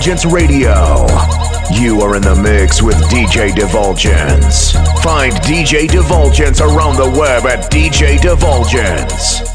Divulgence Radio. You are in the mix with DJ Divulgence. Find DJ Divulgence around the web at DJ Divulgence.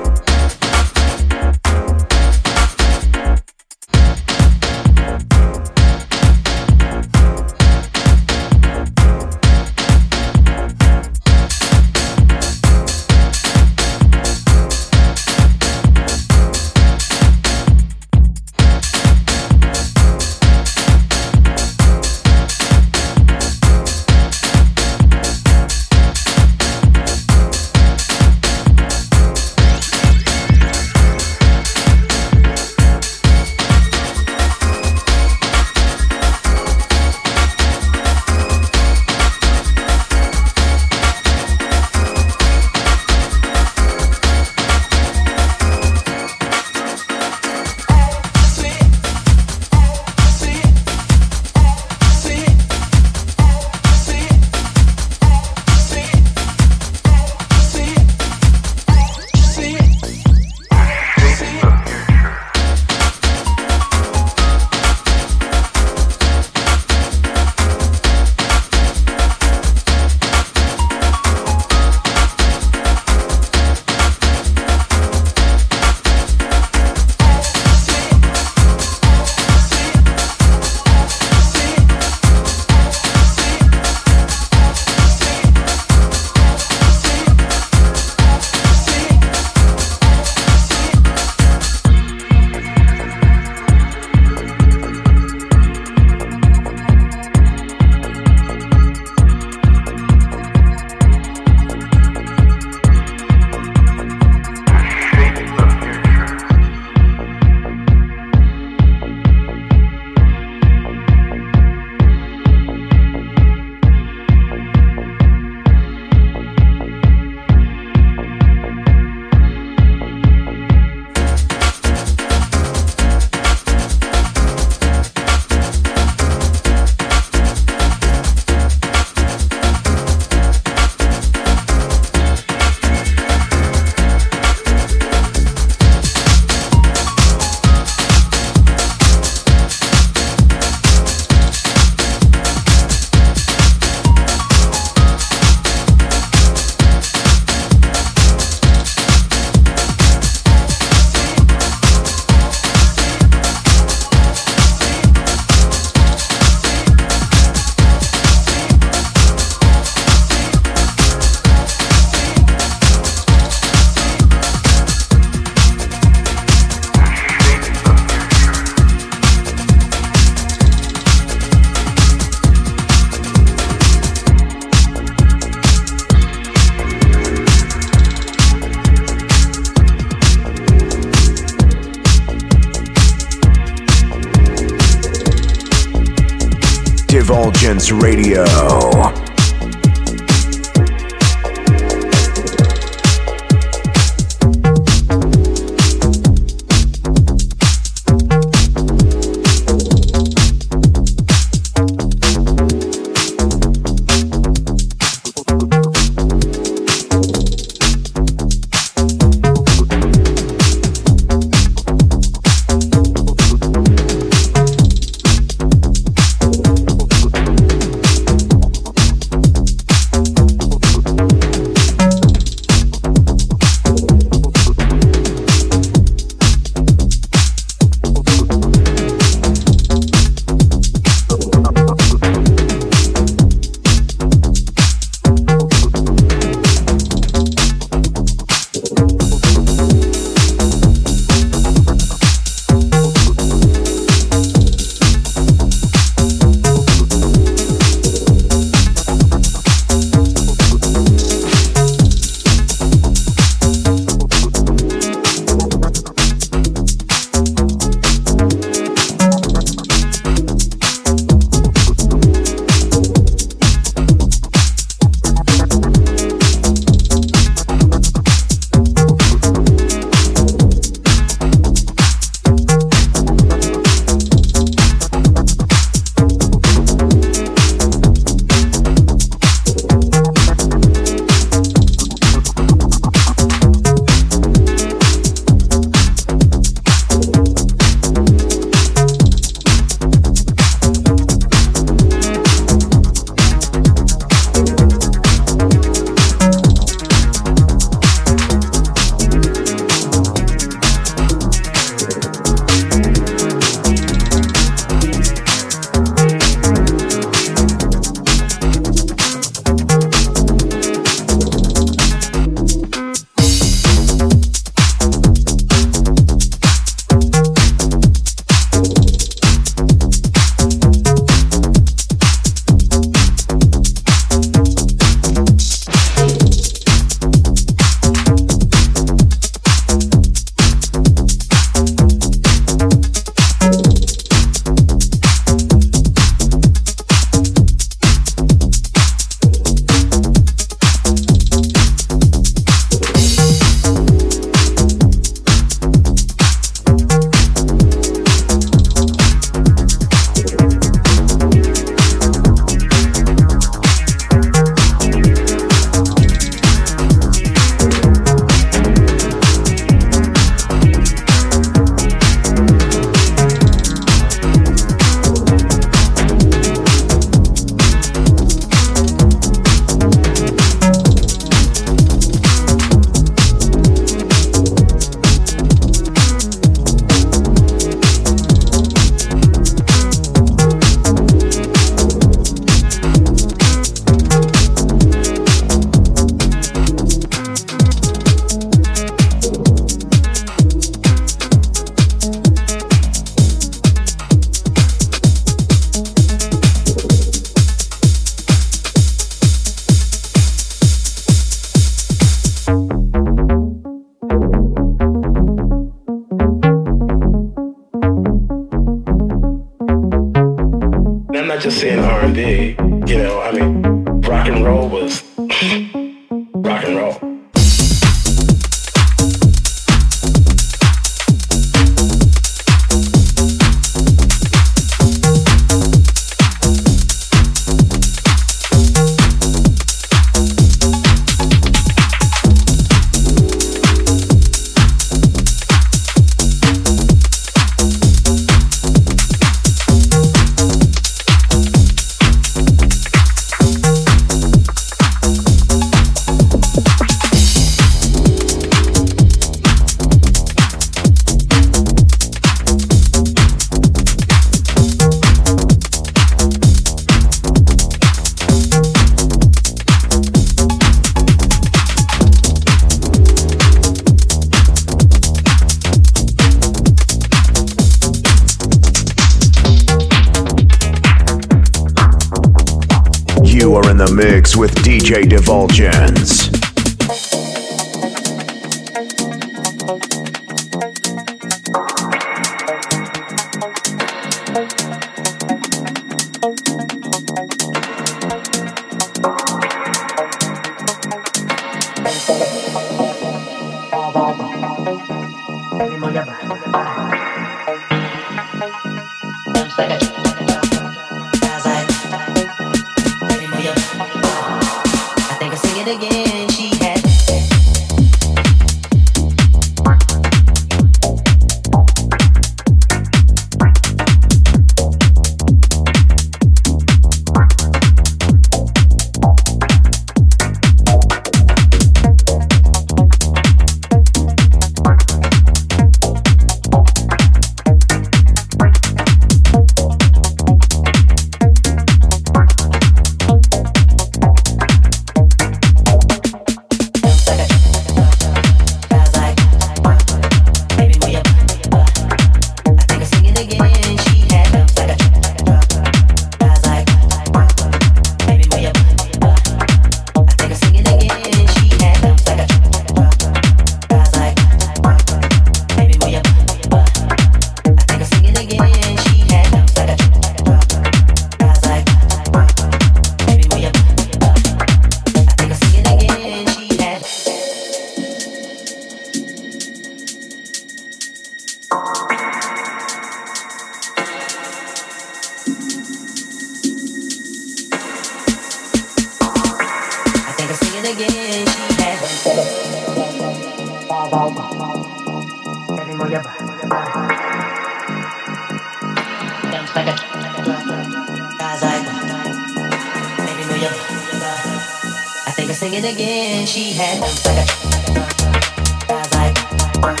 As like work,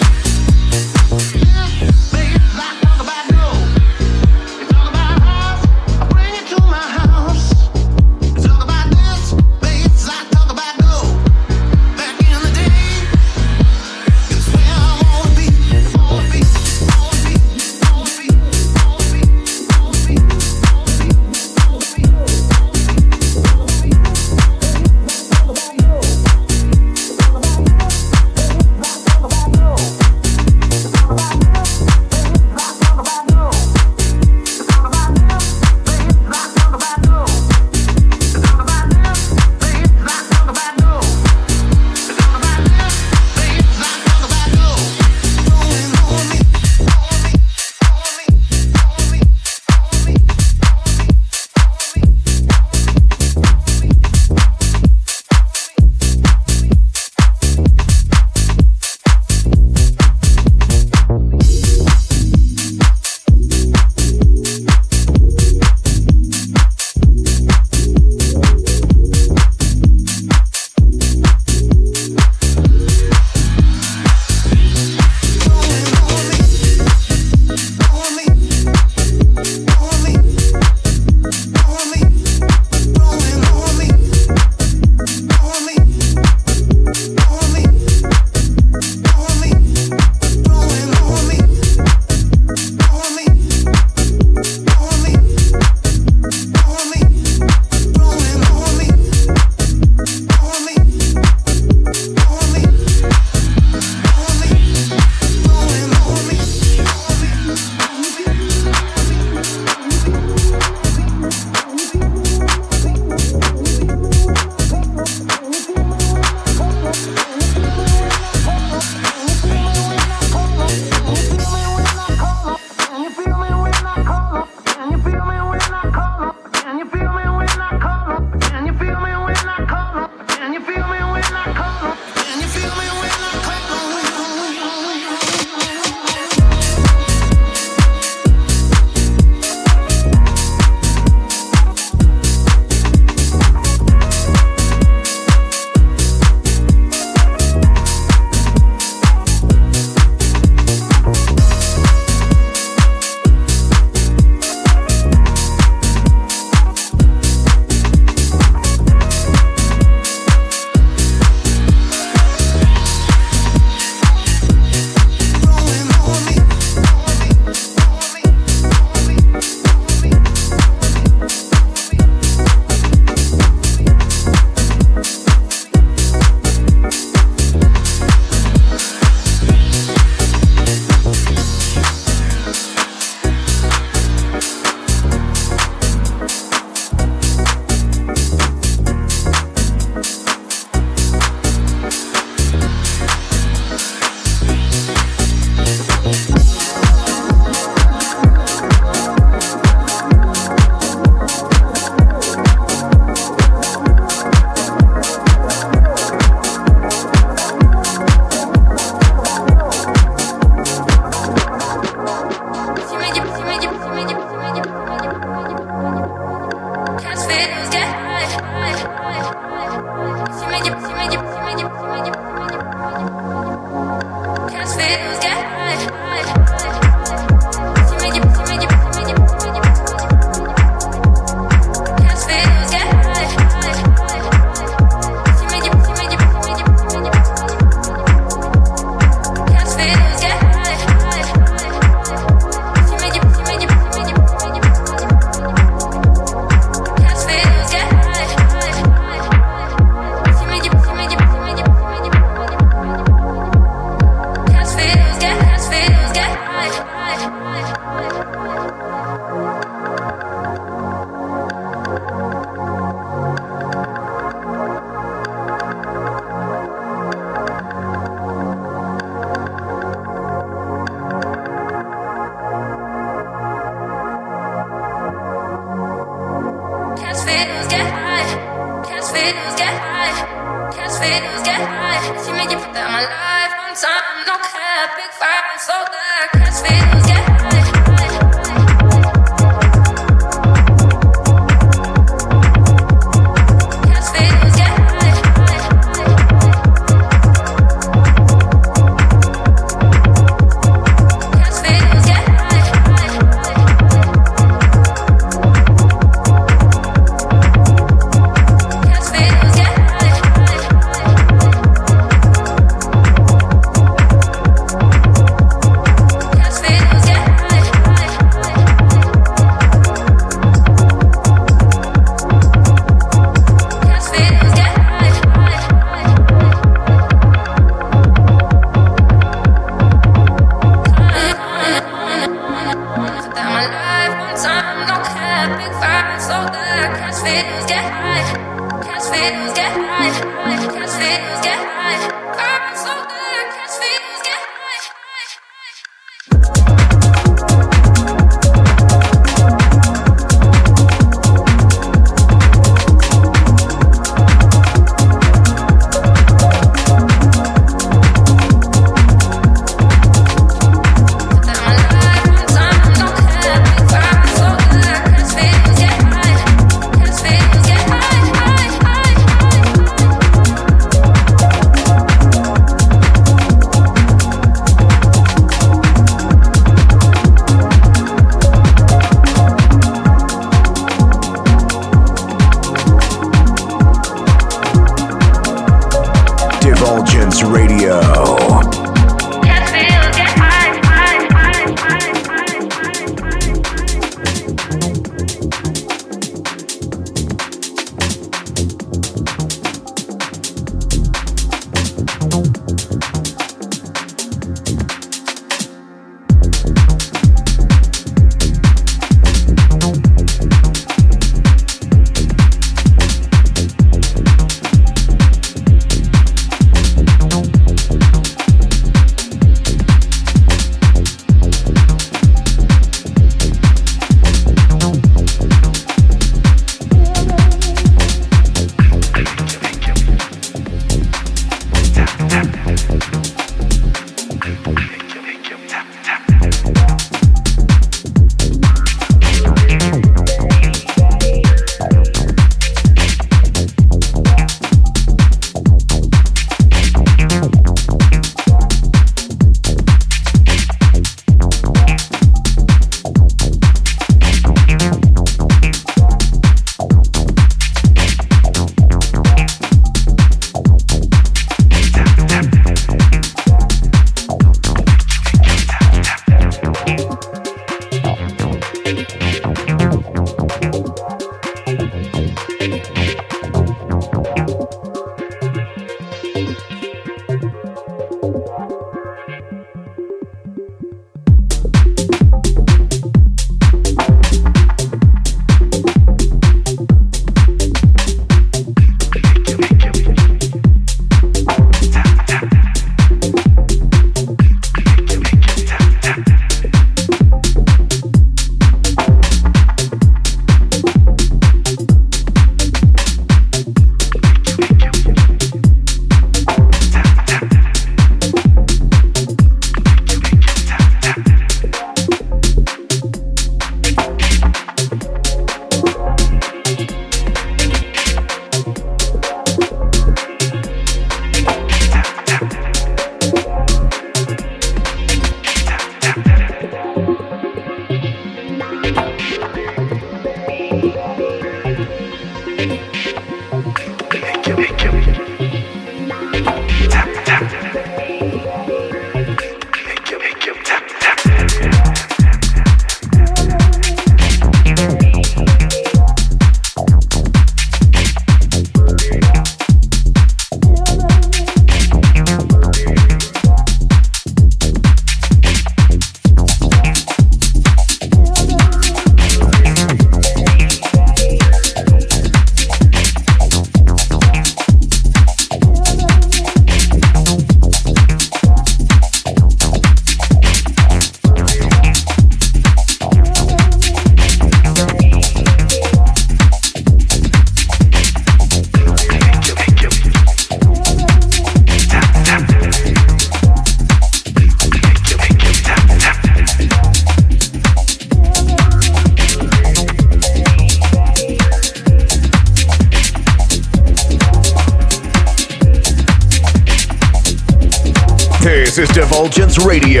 Radio.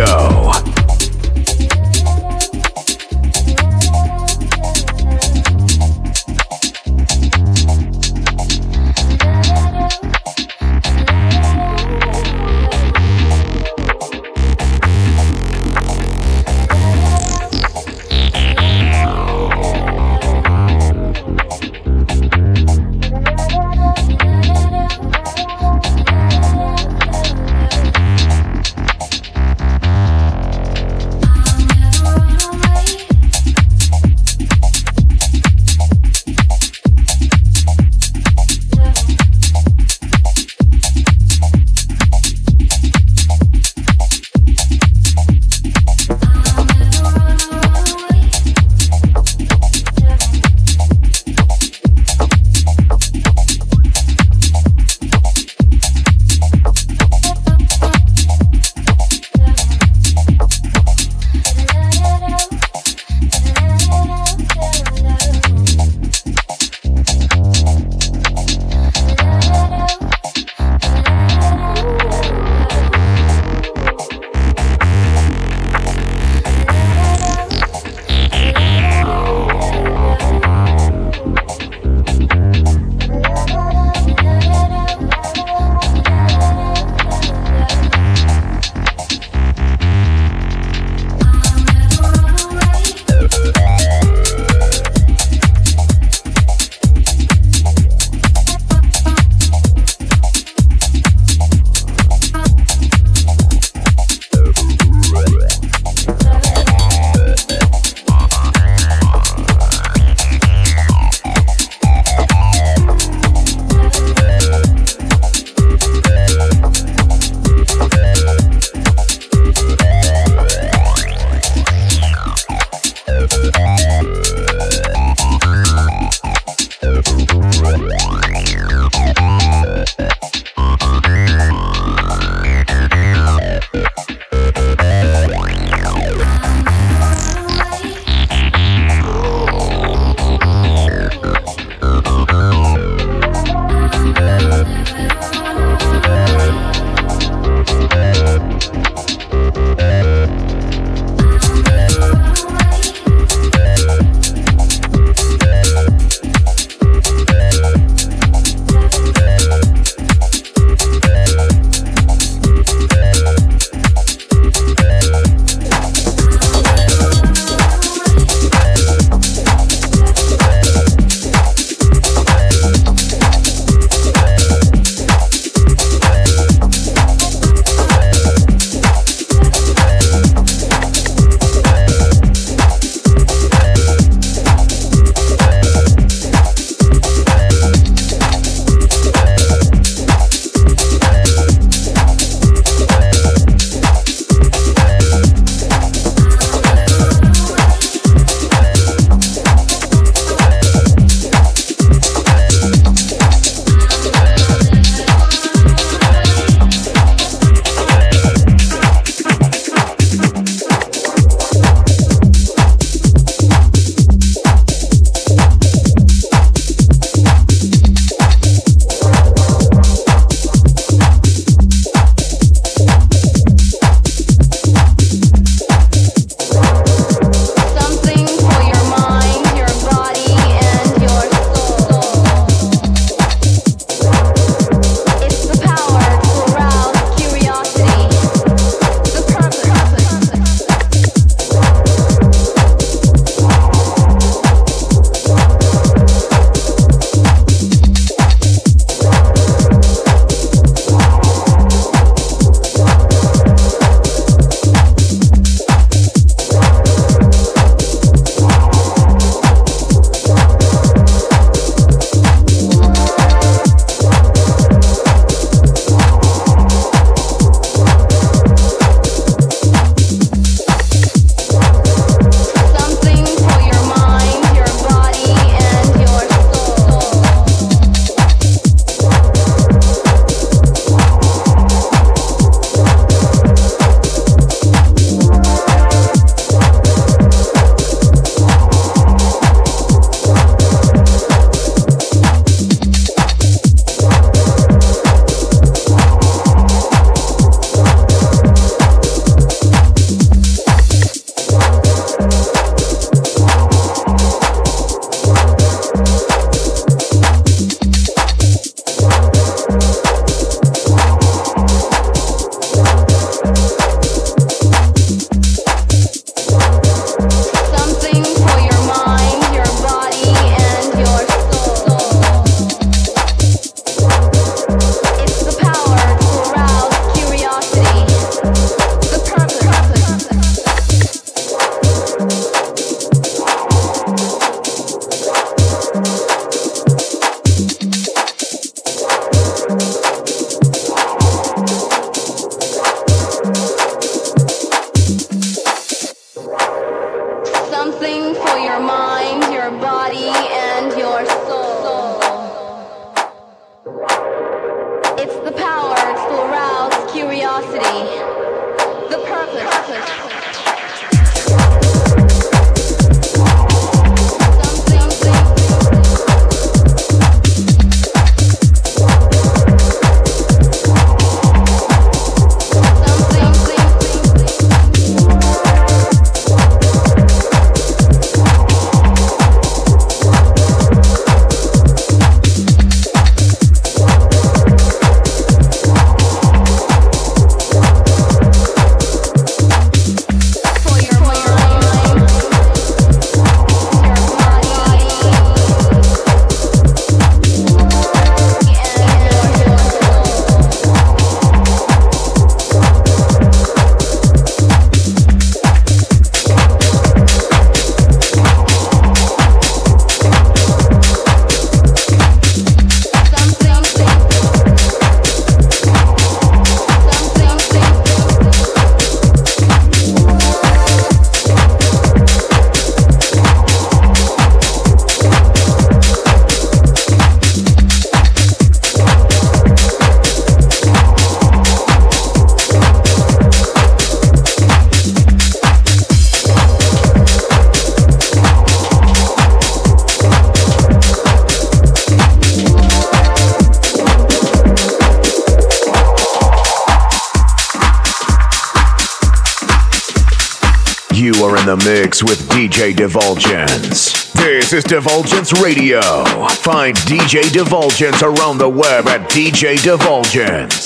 Divulgence. This is Divulgence Radio. Find DJ Divulgence around the web at DJ Divulgence.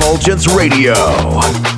Is Radio.